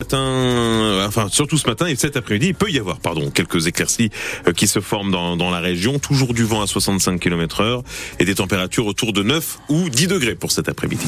Matin, enfin surtout ce matin et cet après-midi, il peut y avoir pardon quelques éclaircies euh, qui se forment dans, dans la région, toujours du vent à 65 km heure et des températures autour de 9 ou 10 degrés pour cet après-midi.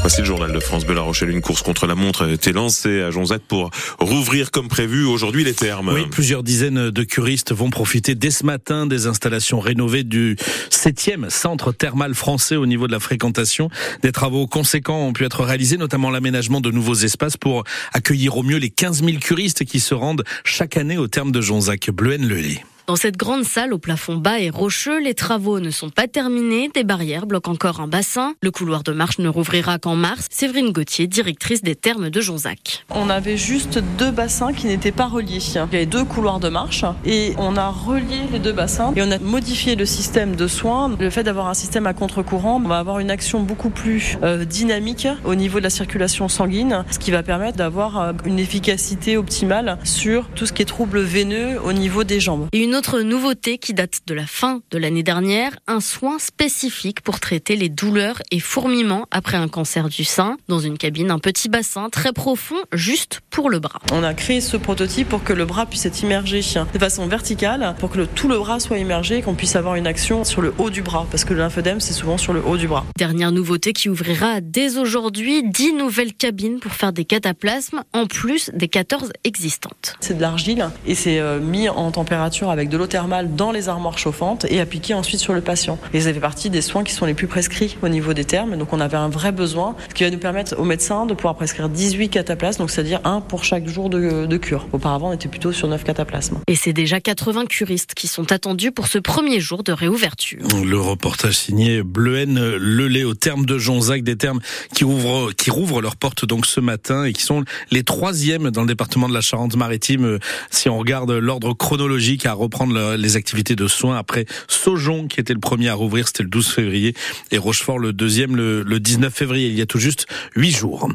Voici le journal de France Bella Rochelle. Une course contre la montre a été lancée à Jonzac pour rouvrir comme prévu aujourd'hui les termes. Oui, plusieurs dizaines de curistes vont profiter dès ce matin des installations rénovées du 7e centre thermal français au niveau de la fréquentation. Des travaux conséquents ont pu être réalisés, notamment l'aménagement de nouveaux espaces pour accueillir au mieux les 15 000 curistes qui se rendent chaque année au terme de Jonzac. Bleuenne-Lelay. Dans cette grande salle au plafond bas et rocheux, les travaux ne sont pas terminés. Des barrières bloquent encore un bassin. Le couloir de marche ne rouvrira qu'en mars. Séverine Gauthier, directrice des thermes de Jonzac. On avait juste deux bassins qui n'étaient pas reliés. Il y avait deux couloirs de marche et on a relié les deux bassins et on a modifié le système de soins. Le fait d'avoir un système à contre-courant, on va avoir une action beaucoup plus euh, dynamique au niveau de la circulation sanguine, ce qui va permettre d'avoir euh, une efficacité optimale sur tout ce qui est troubles veineux au niveau des jambes. Et une autre nouveauté qui date de la fin de l'année dernière, un soin spécifique pour traiter les douleurs et fourmillements après un cancer du sein. Dans une cabine, un petit bassin très profond, juste pour le bras. On a créé ce prototype pour que le bras puisse être immergé de façon verticale, pour que le, tout le bras soit immergé et qu'on puisse avoir une action sur le haut du bras, parce que le lymphodème, c'est souvent sur le haut du bras. Dernière nouveauté qui ouvrira dès aujourd'hui 10 nouvelles cabines pour faire des cataplasmes, en plus des 14 existantes. C'est de l'argile et c'est euh, mis en température avec de l'eau thermale dans les armoires chauffantes et appliqué ensuite sur le patient. Et ça fait partie des soins qui sont les plus prescrits au niveau des termes. Donc on avait un vrai besoin, ce qui va nous permettre aux médecins de pouvoir prescrire 18 cataplasmes, donc c'est-à-dire un pour chaque jour de, de cure. Auparavant, on était plutôt sur 9 cataplasmes. Et c'est déjà 80 curistes qui sont attendus pour ce premier jour de réouverture. Le reportage signé Bleuenne Lelay au terme de Jonzac, des termes qui ouvrent, qui rouvrent leurs portes donc ce matin et qui sont les troisièmes dans le département de la Charente-Maritime. Si on regarde l'ordre chronologique à reprendre les activités de soins après Saujon qui était le premier à rouvrir, c'était le 12 février, et Rochefort le deuxième le, 19 février, il y a tout juste huit jours.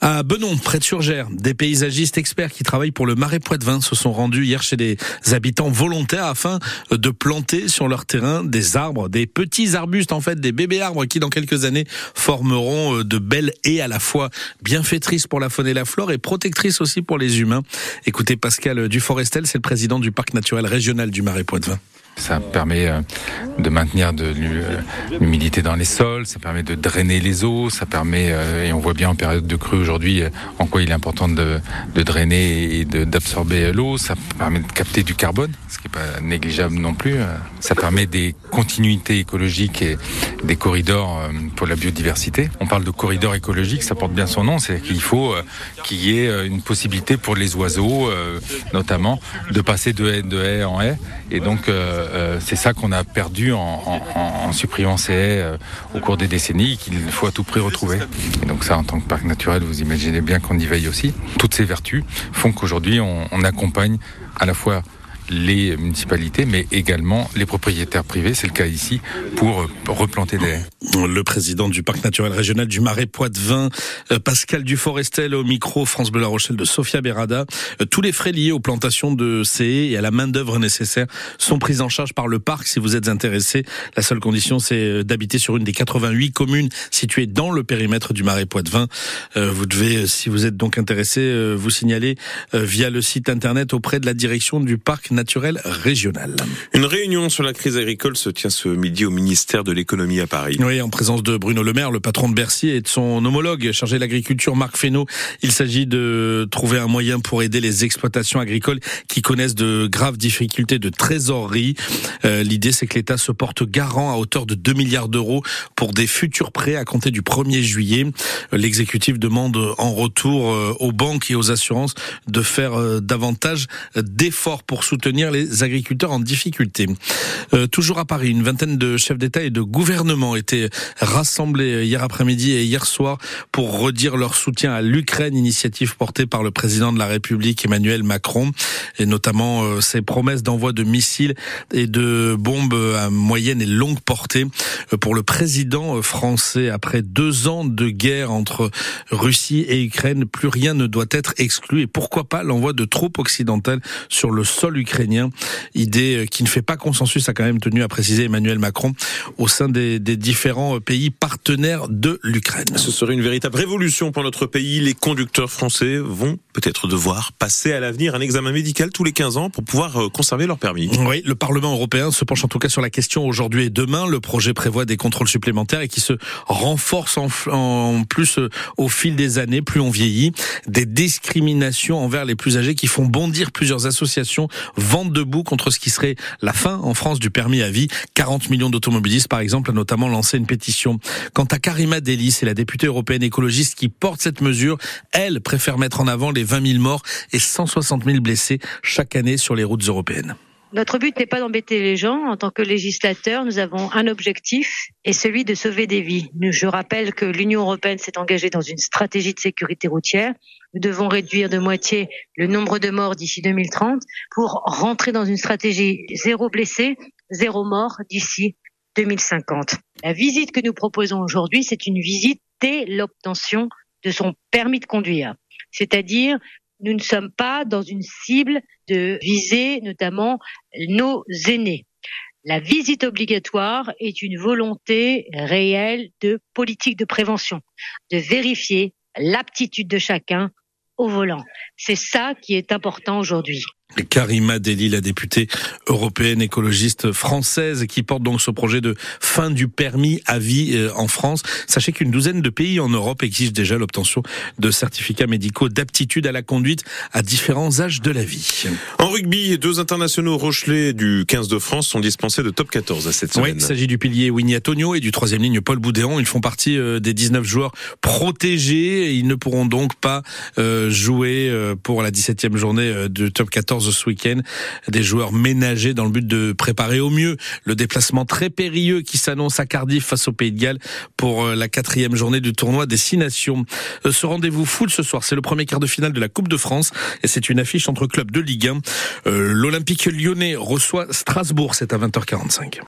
À Benon, près de Surgères, des paysagistes experts qui travaillent pour le Marais Poitevin se sont rendus hier chez des habitants volontaires afin de planter sur leur terrain des arbres, des petits arbustes en fait, des bébés arbres qui dans quelques années formeront euh, de belles haies à la fois bienfaitrices pour la faune et la flore et protectrices aussi pour les humains. Écoutez Pascal Duforestel, c'est le président du parc naturel régional du Marais Poitevin. Ça permet euh, de maintenir de l'humidité dans les sols, ça permet de drainer les eaux, ça permet, euh, et on voit bien en période de crue aujourd'hui, euh, en quoi il est important de, de drainer et d'absorber l'eau, ça permet de capter du carbone, ce qui n'est pas négligeable non plus, ça permet des continuités écologiques et des corridors pour la biodiversité. On parle de corridors écologiques, ça porte bien son nom, c'est qu'il faut qu'il y ait une possibilité pour les oiseaux, notamment, de passer de haie, de haie en haie, et donc euh, c'est ça qu'on a perdu en, supprimant ces haies euh, au cours des décennies qu'il faut à tout prix retrouver. Et donc ça, en tant que parc naturel, vous imaginez bien qu'on y veille aussi. Toutes ces vertus font qu'aujourd'hui, on accompagne à la fois les municipalités, mais également les propriétaires privés, c'est le cas ici, pour replanter des. Le président du parc naturel régional du Marais Poitevin, euh, Pascal Duforestel, au micro France Bleu La Rochelle de Sofia Berada. Euh, tous les frais liés aux plantations de ces et à la main d'œuvre nécessaire sont pris en charge par le parc. Si vous êtes intéressé, la seule condition, c'est euh, d'habiter sur une des 88 communes situées dans le périmètre du Marais Poitevin. Vous devez, si vous êtes donc intéressé, vous signaler via le site internet auprès de la direction du parc naturel régional. Une réunion sur la crise agricole se tient ce midi au ministère de l'économie à Paris. Oui, en présence de Bruno Le Maire, le patron de Bercy, et de son homologue chargé de l'agriculture, Marc Fesneau. Il s'agit de trouver un moyen pour aider les exploitations agricoles qui connaissent de graves difficultés de trésorerie. Euh, l'idée, c'est que l'État se porte garant à hauteur de 2 milliards d'euros pour des futurs prêts à compter du 1er juillet. L'exécutif demande en retour euh, aux banques et aux assurances de faire euh, davantage d'efforts pour soutenir les agriculteurs en difficulté. Euh, toujours à Paris, une vingtaine de chefs d'État et de gouvernement étaient rassemblés hier après-midi et hier soir pour redire leur soutien à l'Ukraine, initiative portée par le président de la République Emmanuel Macron, et notamment euh, ses promesses d'envoi de missiles et de bombes à moyenne et longue portée euh, pour le président français. Après deux ans de guerre entre Russie et Ukraine, plus rien ne doit être exclu et pourquoi pas l'envoi de troupes occidentales sur le sol ukrainien? Ukrainien. Idée qui ne fait pas consensus, a quand même tenu à préciser Emmanuel Macron au sein des, des différents pays partenaires de l'Ukraine. Ce serait une véritable révolution pour notre pays. Les conducteurs français vont peut-être devoir passer à l'avenir un examen médical tous les 15 ans pour pouvoir euh, conserver leur permis. Oui, le Parlement européen se penche en tout cas sur la question aujourd'hui et demain. Le projet prévoit des contrôles supplémentaires et qui se renforcent en, en plus euh, au fil des années, plus on vieillit. Des discriminations envers les plus âgés qui font bondir plusieurs associations vente debout contre ce qui serait la fin en France du permis à vie. 40 millions d'automobilistes, par exemple, a notamment lancé une pétition. Quant à Karima Deli, c'est la députée européenne écologiste qui porte cette mesure. Elle préfère mettre en avant les 20 000 morts et 160 000 blessés chaque année sur les routes européennes. Notre but n'est pas d'embêter les gens. En tant que législateur, nous avons un objectif et celui de sauver des vies. Je rappelle que l'Union européenne s'est engagée dans une stratégie de sécurité routière. Nous devons réduire de moitié le nombre de morts d'ici 2030 pour rentrer dans une stratégie zéro blessé, zéro mort d'ici 2050. La visite que nous proposons aujourd'hui, c'est une visite dès l'obtention de son permis de conduire. C'est-à-dire, nous ne sommes pas dans une cible de viser notamment nos aînés. La visite obligatoire est une volonté réelle de politique de prévention, de vérifier l'aptitude de chacun au volant. C'est ça qui est important aujourd'hui. Karima Deli, la députée européenne écologiste française, qui porte donc ce projet de fin du permis à vie euh, en France. Sachez qu'une douzaine de pays en Europe exigent déjà l'obtention de certificats médicaux d'aptitude à la conduite à différents âges de la vie. En rugby, deux internationaux Rochelais du 15 de France sont dispensés de top 14 à cette semaine. Oui, il s'agit du pilier Winnie Antonio et du troisième ligne Paul Boudéan. Ils font partie euh, des 19 joueurs protégés. Ils ne pourront donc pas euh, jouer pour la 17e journée de top 14 ce week-end. Des joueurs ménagés dans le but de préparer au mieux le déplacement très périlleux qui s'annonce à Cardiff face au Pays de Galles pour euh, la quatrième journée du tournoi des Six Nations. Euh, ce rendez-vous foot ce soir, c'est le premier quart de finale de la Coupe de France et c'est une affiche entre clubs de Ligue 1. Euh, L'Olympique lyonnais reçoit Strasbourg, c'est à 20h45.